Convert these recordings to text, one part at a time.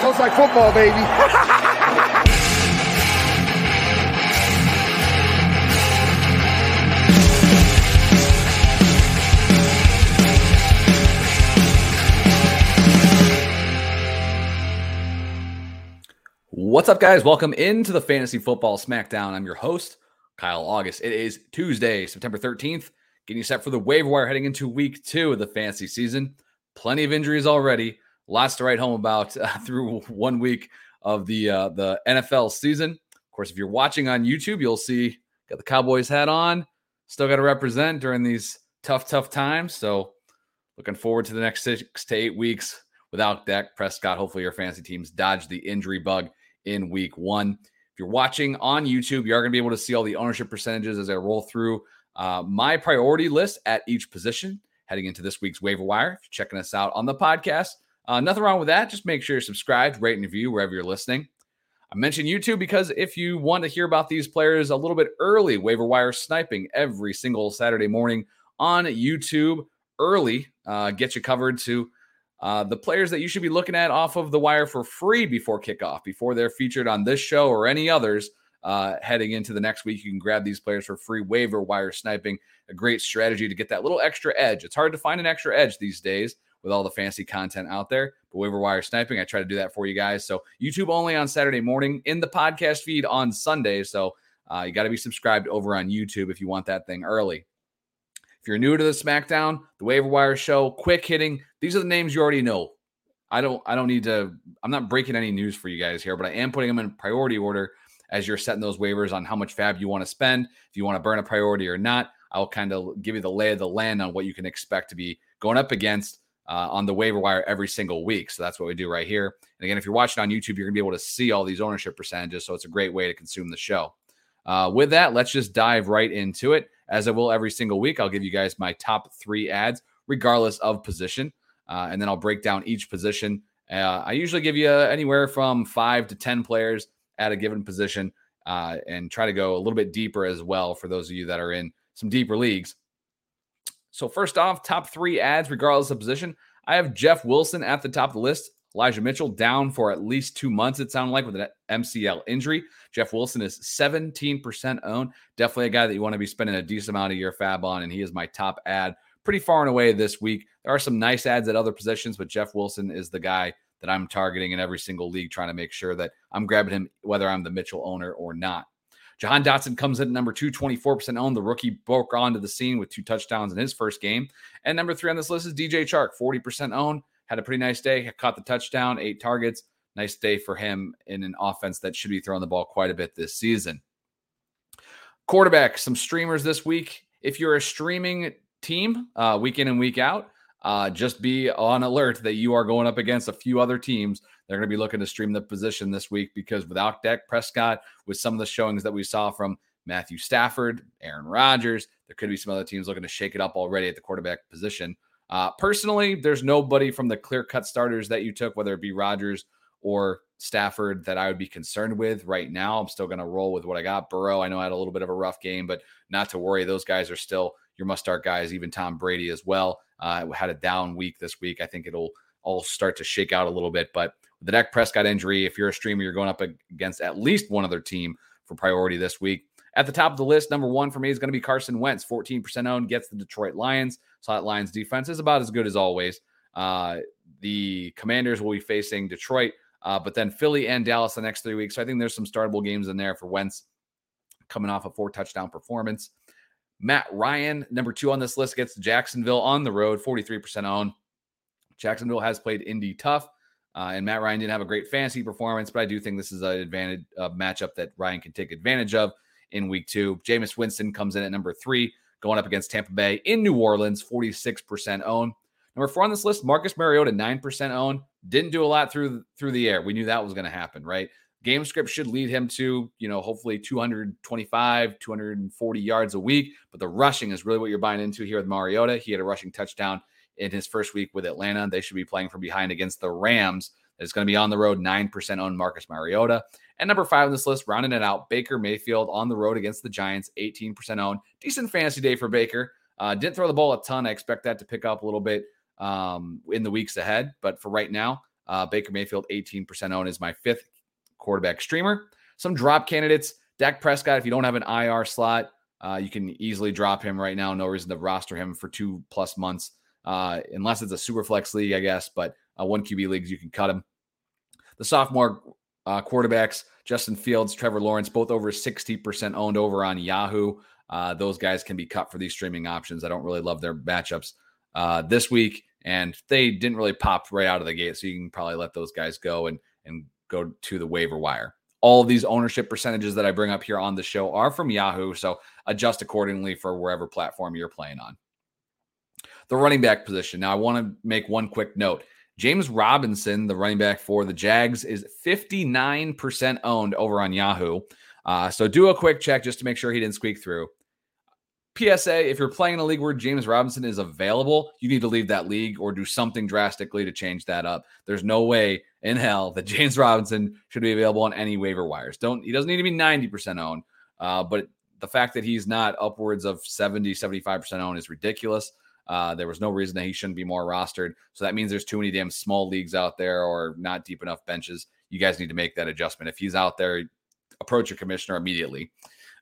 Smells like football, baby. What's up, guys? Welcome into the Fantasy Football Smackdown. I'm your host, Kyle August. It is Tuesday, September 13th, getting you set for the waiver wire heading into week two of the fantasy season. Plenty of injuries already. Lots to write home about uh, through one week of the uh, the NFL season. Of course, if you're watching on YouTube, you'll see got the Cowboys hat on. Still got to represent during these tough, tough times. So, looking forward to the next six to eight weeks without Dak Prescott. Hopefully, your fantasy teams dodge the injury bug in week one. If you're watching on YouTube, you are going to be able to see all the ownership percentages as I roll through uh, my priority list at each position heading into this week's waiver wire. If you're checking us out on the podcast, uh, nothing wrong with that. Just make sure you're subscribed, rate, and review wherever you're listening. I mentioned YouTube because if you want to hear about these players a little bit early, waiver wire sniping every single Saturday morning on YouTube early, uh, get you covered to uh, the players that you should be looking at off of the wire for free before kickoff, before they're featured on this show or any others. Uh, heading into the next week, you can grab these players for free waiver wire sniping. A great strategy to get that little extra edge. It's hard to find an extra edge these days with all the fancy content out there. But waiver wire sniping, I try to do that for you guys. So YouTube only on Saturday morning, in the podcast feed on Sunday. So uh, you got to be subscribed over on YouTube if you want that thing early. If you're new to the SmackDown, the waiver wire show, quick hitting, these are the names you already know. I don't I don't need to I'm not breaking any news for you guys here, but I am putting them in priority order as you're setting those waivers on how much FAAB you want to spend, if you want to burn a priority or not. I'll kind of give you the lay of the land on what you can expect to be going up against uh, on the waiver wire every single week. So that's what we do right here. And again, if you're watching on YouTube, you're going to be able to see all these ownership percentages. So it's a great way to consume the show. Uh, with that, let's just dive right into it. As I will every single week, I'll give you guys my top three ads, regardless of position. Uh, and then I'll break down each position. Uh, I usually give you anywhere from five to 10 players at a given position uh, and try to go a little bit deeper as well for those of you that are in some deeper leagues. So, first off, top three ads, regardless of position. I have Jeff Wilson at the top of the list. Elijah Mitchell down for at least two months, it sounded like, with an MCL injury. Jeff Wilson is 17% owned. Definitely a guy that you want to be spending a decent amount of your FAAB on, and he is my top ad pretty far and away this week. There are some nice ads at other positions, but Jeff Wilson is the guy that I'm targeting in every single league, trying to make sure that I'm grabbing him, whether I'm the Mitchell owner or not. Jahan Dotson comes in at number two, 24% owned. The rookie broke onto the scene with two touchdowns in his first game. And number three on this list is DJ Chark, 40% owned. Had a pretty nice day, caught the touchdown, eight targets. Nice day for him in an offense that should be throwing the ball quite a bit this season. Quarterback, some streamers this week. If you're a streaming team, uh, week in and week out, uh, just be on alert that you are going up against a few other teams. They're going to be looking to stream the position this week because without Dak Prescott, with some of the showings that we saw from Matthew Stafford, Aaron Rodgers, there could be some other teams looking to shake it up already at the quarterback position. Uh, personally, there's nobody from the clear cut starters that you took, whether it be Rodgers or Stafford, that I would be concerned with right now. I'm still going to roll with what I got. Burrow, I know I had a little bit of a rough game, but not to worry. Those guys are still your must start guys, even Tom Brady as well. Uh, had a down week this week. I think it'll all start to shake out a little bit. But the Dak Prescott injury, if you're a streamer, you're going up against at least one other team for priority this week. At the top of the list, number one for me is going to be Carson Wentz, 14% owned, gets the Detroit Lions. So that Lions defense is about as good as always. Uh, the Commanders will be facing Detroit, uh, but then Philly and Dallas the next three weeks. So I think there's some startable games in there for Wentz coming off a four touchdown performance. Matt Ryan, number two on this list, gets Jacksonville on the road, 43% owned. Jacksonville has played Indy tough, uh, and Matt Ryan didn't have a great fantasy performance, but I do think this is an advantage uh, matchup that Ryan can take advantage of in week two. Jameis Winston comes in at number three, going up against Tampa Bay in New Orleans, 46% owned. Number four on this list, Marcus Mariota, 9% owned. Didn't do a lot through through the air. We knew that was going to happen, right? Game script should lead him to, you know, hopefully 225, 240 yards a week. But the rushing is really what you're buying into here with Mariota. He had a rushing touchdown in his first week with Atlanta. They should be playing from behind against the Rams. It's going to be on the road, 9% on Marcus Mariota. And number five on this list, rounding it out, Baker Mayfield on the road against the Giants, 18% owned. Decent fantasy day for Baker. Uh, didn't throw the ball a ton. I expect that to pick up a little bit um, in the weeks ahead. But for right now, Uh, Baker Mayfield, 18% owned, is my fifth quarterback streamer. Some drop candidates. Dak Prescott, if you don't have an IR slot, uh, you can easily drop him right now. No reason to roster him for two plus months, uh, unless it's a super flex league, I guess. But uh, one QB leagues, you can cut him. The sophomore uh, quarterbacks, Justin Fields, Trevor Lawrence, both over 60% owned over on Yahoo. Uh, those guys can be cut for these streaming options. I don't really love their matchups uh, this week, and they didn't really pop right out of the gate. So you can probably let those guys go and and go to the waiver wire. All of these ownership percentages that I bring up here on the show are from Yahoo, so adjust accordingly for wherever platform you're playing on. The running back position. Now, I want to make one quick note. James Robinson, the running back for the Jags, is 59% owned over on Yahoo. Uh, so do a quick check just to make sure he didn't squeak through. PSA, if you're playing in a league where James Robinson is available, you need to leave that league or do something drastically to change that up. There's no way in hell that James Robinson should be available on any waiver wires. Don't he doesn't need to be 90% owned. Uh, but the fact that he's not upwards of 70, 75% owned is ridiculous. Uh, there was no reason that he shouldn't be more rostered. So that means there's too many damn small leagues out there or not deep enough benches. You guys need to make that adjustment. If he's out there, approach your commissioner immediately.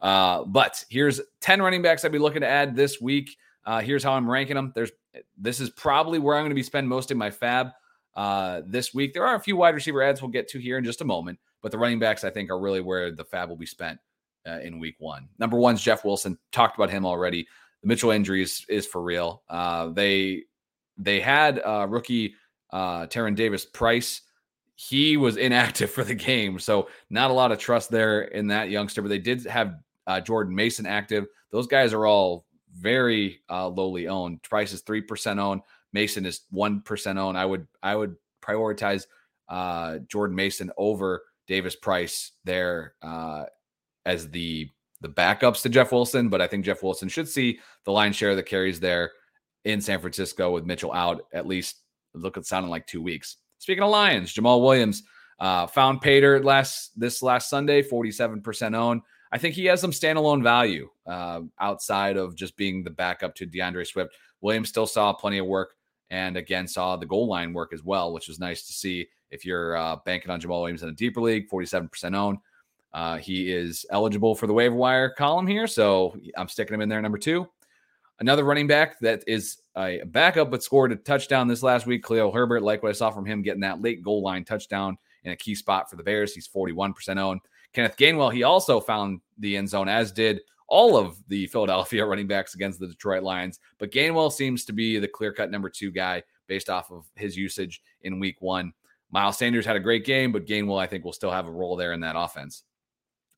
Uh, but here's 10 running backs I'd be looking to add this week. Uh, here's how I'm ranking them. There's this is probably where I'm going to be spending most of my FAAB uh, this week. There are a few wide receiver ads we'll get to here in just a moment, but the running backs I think are really where the FAAB will be spent uh, in week one. Number one's Jeff Wilson. Talked about him already. The Mitchell injury is, for real. Uh, they they had uh, rookie uh, Tyrion Davis Price he was inactive for the game. So not a lot of trust there in that youngster, but they did have uh, Jordan Mason active. Those guys are all very uh, lowly owned. Price is three percent owned. Mason is one percent owned. I would I would prioritize uh, Jordan Mason over Davis Price there uh, as the the backups to Jeff Wilson. But I think Jeff Wilson should see the line share that carries there in San Francisco with Mitchell out at least. Look, it sounding like two weeks. Speaking of Lions, Jamaal Williams uh, found paydirt last this last Sunday, 47% owned. I think he has some standalone value uh, outside of just being the backup to D'Andre Swift. Williams still saw plenty of work and again saw the goal line work as well, which was nice to see. If you're uh, banking on Jamaal Williams in a deeper league, 47% owned. Uh, he is eligible for the waiver wire column here, so I'm sticking him in there, number two. Another running back that is a backup but scored a touchdown this last week, Khalil Herbert. Like what I saw from him getting that late goal line touchdown in a key spot for the Bears. He's 41% owned. Kenneth Gainwell, he also found the end zone, as did all of the Philadelphia running backs against the Detroit Lions. But Gainwell seems to be the clear cut number two guy based off of his usage in week one. Miles Sanders had a great game, but Gainwell, I think, will still have a role there in that offense.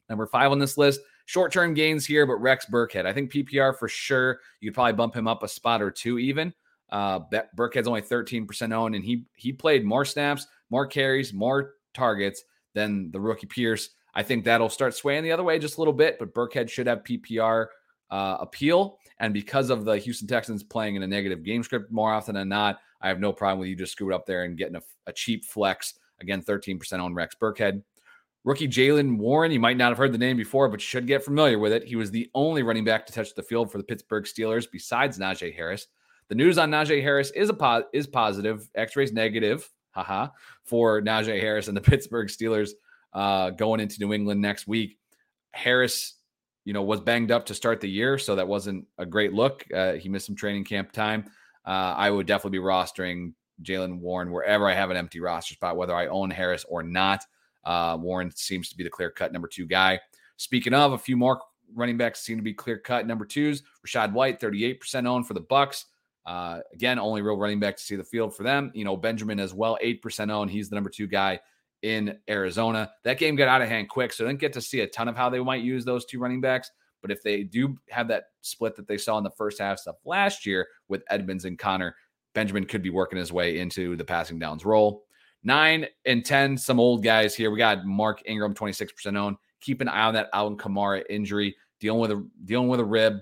Number five on this list, short term gains here, but Rex Burkhead. I think PPR for sure. You could probably bump him up a spot or two even. Uh, Burkhead's only 13% owned, and he he played more snaps, more carries, more targets than the rookie Pierce. I think that'll start swaying the other way just a little bit, but Burkhead should have PPR uh, appeal. And because of the Houston Texans playing in a negative game script more often than not, I have no problem with you just screw up there and getting a, a cheap flex. Again, 13% on Rex Burkhead. Rookie Jaylen Warren, you might not have heard the name before, but should get familiar with it. He was the only running back to touch the field for the Pittsburgh Steelers besides Najee Harris. The news on Najee Harris is a po- is positive. X-rays negative, haha, for Najee Harris and the Pittsburgh Steelers uh, going into New England next week. Harris, you know, was banged up to start the year, so that wasn't a great look. Uh, he missed some training camp time. Uh, I would definitely be rostering Jaylen Warren wherever I have an empty roster spot, whether I own Harris or not. Uh, Warren seems to be the clear cut number two guy. Speaking of, a few more running backs seem to be clear cut number twos. Rachaad White, 38% owned for the Bucs. Uh, again, only real running back to see the field for them. Eno Benjamin as well, 8% owned. He's the number two guy in Arizona. That game got out of hand quick, so didn't get to see a ton of how they might use those two running backs. But if they do have that split that they saw in the first half of last year with Edmonds and Connor, Benjamin could be working his way into the passing downs role. Nine and 10, some old guys here. We got Mark Ingram, 26% owned. Keep an eye on that Alvin Kamara injury, dealing with a dealing with a rib.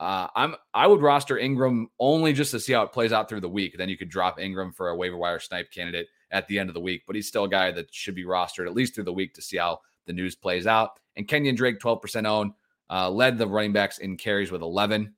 Uh, I'm I would roster Ingram only just to see how it plays out through the week. Then you could drop Ingram for a waiver wire snipe candidate at the end of the week. But he's still a guy that should be rostered at least through the week to see how the news plays out. And Kenyan Drake, 12% owned, uh, led the running backs in carries with 11.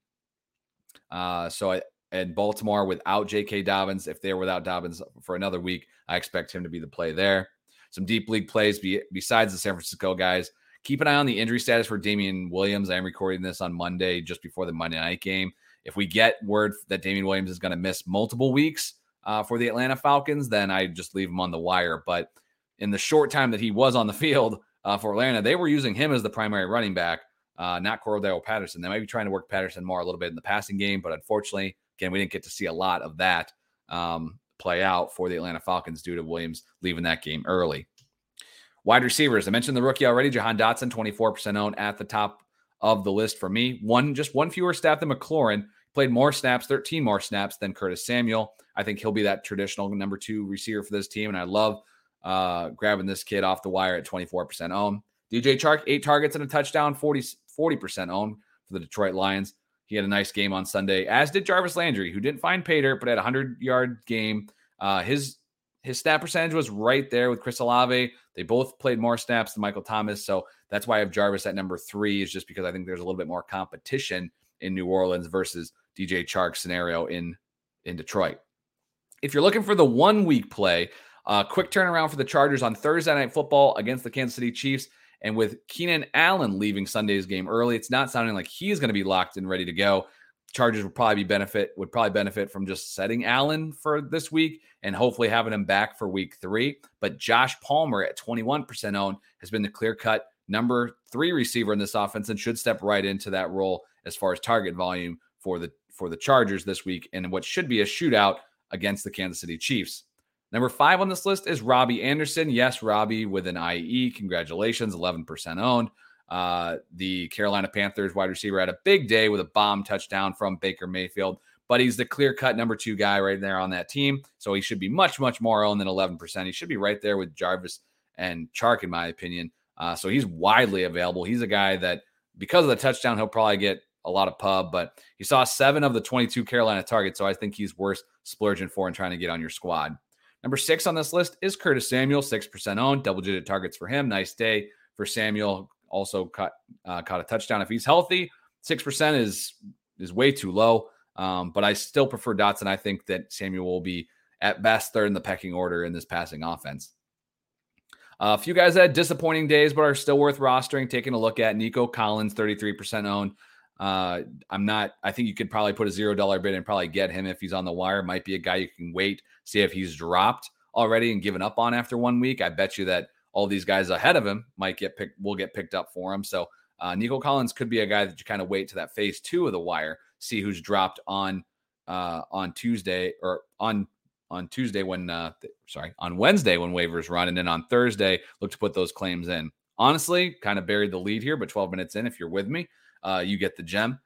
Uh, so I, and Baltimore without J.K. Dobbins. If they're without Dobbins for another week, I expect him to be the play there. Some deep league plays be, besides the San Francisco guys. Keep an eye on the injury status for Damien Williams. I am recording this on Monday, just before the Monday night game. If we get word that Damien Williams is going to miss multiple weeks uh, for the Atlanta Falcons, then I just leave him on the wire. But in the short time that he was on the field uh, for Atlanta, they were using him as the primary running back, uh, not Cordarrelle Patterson. They might be trying to work Patterson more a little bit in the passing game, but unfortunately, again, we didn't get to see a lot of that um, play out for the Atlanta Falcons due to Williams leaving that game early. Wide receivers, I mentioned the rookie already, Jahan Dotson, 24% owned at the top of the list for me. One, just one fewer snap than McLaurin. Played more snaps, 13 more snaps than Curtis Samuel. I think he'll be that traditional number two receiver for this team. And I love uh, grabbing this kid off the wire at 24% owned. DJ Chark, eight targets and a touchdown, 40, 40% owned for the Detroit Lions. He had a nice game on Sunday, as did Jarvis Landry, who didn't find paydirt, but had a 100 yard game. Uh, his his snap percentage was right there with Chris Olave. They both played more snaps than Michael Thomas. So that's why I have Jarvis at number three, is just because I think there's a little bit more competition in New Orleans versus DJ Chark scenario in, in Detroit. If you're looking for the one week play, uh, quick turnaround for the Chargers on Thursday Night Football against the Kansas City Chiefs. And with Keenan Allen leaving Sunday's game early, it's not sounding like he's going to be locked and ready to go. Chargers would probably be benefit would probably benefit from just setting Allen for this week and hopefully having him back for week three. But Josh Palmer at 21% owned has been the clear cut number three receiver in this offense and should step right into that role as far as target volume for the for the Chargers this week and what should be a shootout against the Kansas City Chiefs. Number five on this list is Robbie Anderson. Yes, Robbie with an IE. Congratulations, 11% owned. Uh, the Carolina Panthers wide receiver had a big day with a bomb touchdown from Baker Mayfield, but he's the clear cut number two guy right there on that team. So he should be much, much more owned than 11%. He should be right there with Jarvis and Chark, in my opinion. Uh, so he's widely available. He's a guy that, because of the touchdown, he'll probably get a lot of pub, but he saw seven of the 22 Carolina targets. So I think he's worth splurging for and trying to get on your squad. Number six on this list is Curtis Samuel, 6% owned, double digit targets for him. Nice day for Samuel also caught uh, caught a touchdown. If he's healthy, six percent is is way too low. Um, but I still prefer Dotson. I think that Samuel will be at best third in the pecking order in this passing offense. Uh, a few guys that had disappointing days, but are still worth rostering. Taking a look at Nico Collins, 33% owned. Uh, I'm not, I think you could probably put a zero dollar bid and probably get him if he's on the wire. Might be a guy you can wait, see if he's dropped already and given up on after one week. I bet you that all these guys ahead of him might get picked, will get picked up for him. So uh, Nico Collins could be a guy that you kind of wait to that phase two of the wire, see who's dropped on uh, on Tuesday or on on Tuesday when uh, th- sorry on Wednesday when waivers run, and then on Thursday look to put those claims in. Honestly, kind of buried the lead here, but 12 minutes in, if you're with me, uh, you get the gem.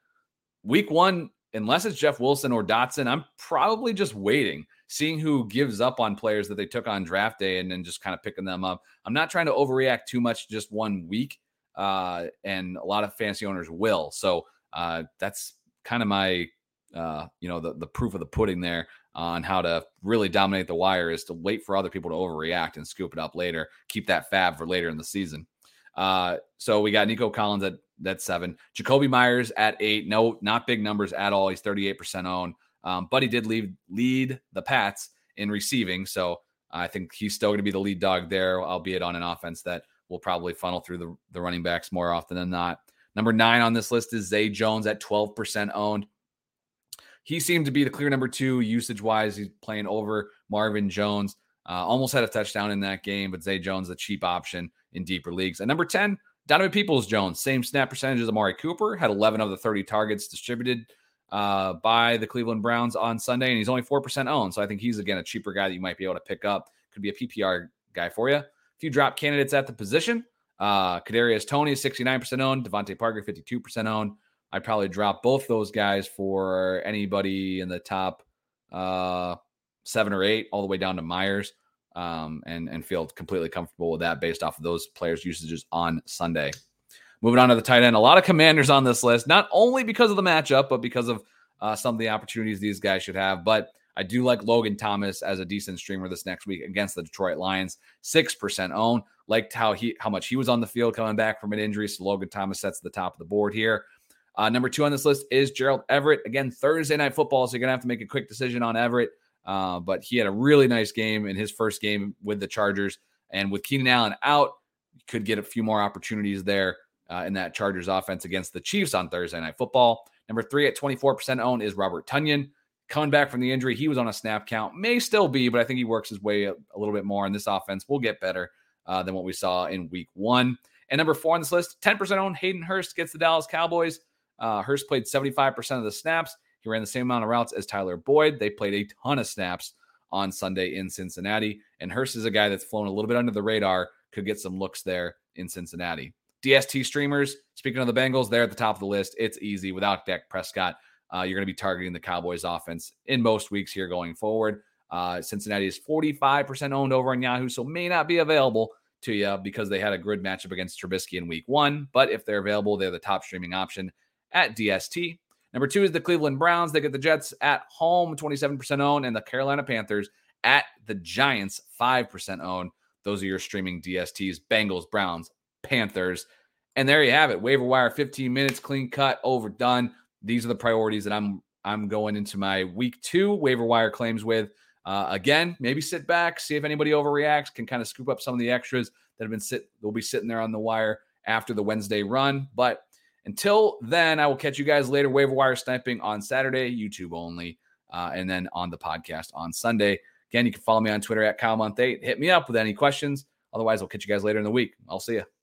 Week one, unless it's Jeff Wilson or Dotson, I'm probably just waiting seeing who gives up on players that they took on draft day and then just kind of picking them up. I'm not trying to overreact too much just one week. Uh, and a lot of fancy owners will. So uh, that's kind of my, uh, you know, the, the proof of the pudding there on how to really dominate the wire is to wait for other people to overreact and scoop it up later. Keep that FAAB for later in the season. Uh, so we got Nico Collins at that seven, Jakobi Meyers at eight. No, not big numbers at all. He's 38% owned. Um, but he did lead lead the Pats in receiving, so I think he's still going to be the lead dog there, albeit on an offense that will probably funnel through the, the running backs more often than not. Number nine on this list is Zay Jones at 12% owned. He seemed to be the clear number two usage wise. He's playing over Marvin Jones. Uh, almost had a touchdown in that game, but Zay Jones, a cheap option in deeper leagues. And number 10, Donovan Peoples Jones, same snap percentage as Amari Cooper, had 11 of the 30 targets distributed uh, by the Cleveland Browns on Sunday, and he's only 4% owned. So I think he's, again, a cheaper guy that you might be able to pick up. Could be a PPR guy for you. A few drop candidates at the position. Uh, Kadarius Toney is 69% owned. DeVante Parker, 52% owned. I'd probably drop both those guys for anybody in the top uh, seven or eight, all the way down to Meyers, um, and and feel completely comfortable with that based off of those players' usages on Sunday. Moving on to the tight end, a lot of commanders on this list, not only because of the matchup, but because of uh, some of the opportunities these guys should have. But I do like Logan Thomas as a decent streamer this next week against the Detroit Lions. Six percent own. Liked how he how much he was on the field coming back from an injury. So Logan Thomas sets the top of the board here. Uh, number two on this list is Gerald Everett. Again, Thursday night football, so you're to have to make a quick decision on Everett. Uh, but he had a really nice game in his first game with the Chargers. And with Keenan Allen out, could get a few more opportunities there uh, in that Chargers offense against the Chiefs on Thursday night football. Number three at 24% owned is Robert Tonyan. Coming back from the injury, he was on a snap count, may still be, but I think he works his way a, a little bit more. And this offense will get better uh, than what we saw in week one. And number four on this list, 10% owned Hayden Hurst gets the Dallas Cowboys. Uh, Hurst played 75% of the snaps. He ran the same amount of routes as Tyler Boyd. They played a ton of snaps on Sunday in Cincinnati. And Hurst is a guy that's flown a little bit under the radar, could get some looks there in Cincinnati. DST streamers, speaking of the Bengals, they're at the top of the list. It's easy without Dak Prescott. Uh, you're going to be targeting the Cowboys offense in most weeks here going forward. Uh, Cincinnati is 45% owned over on Yahoo, so may not be available to you because they had a good matchup against Trubisky in week one. But if they're available, they're the top streaming option at DST. Number two is the Cleveland Browns. They get the Jets at home, 27% owned, and the Carolina Panthers at the Giants, 5% owned. Those are your streaming DSTs Bengals, Browns, Panthers. And there you have it. Waiver wire, 15 minutes, clean cut, overdone. These are the priorities that I'm I'm going into my week two waiver wire claims with. Uh, again, maybe sit back, see if anybody overreacts, can kind of scoop up some of the extras that have been sit. They'll be sitting there on the wire after the Wednesday run. But until then, I will catch you guys later. Waiver wire sniping on Saturday, YouTube only, uh, and then on the podcast on Sunday. Again, you can follow me on Twitter at Kyle Month 8. Hit me up with any questions. Otherwise, I'll catch you guys later in the week. I'll see you.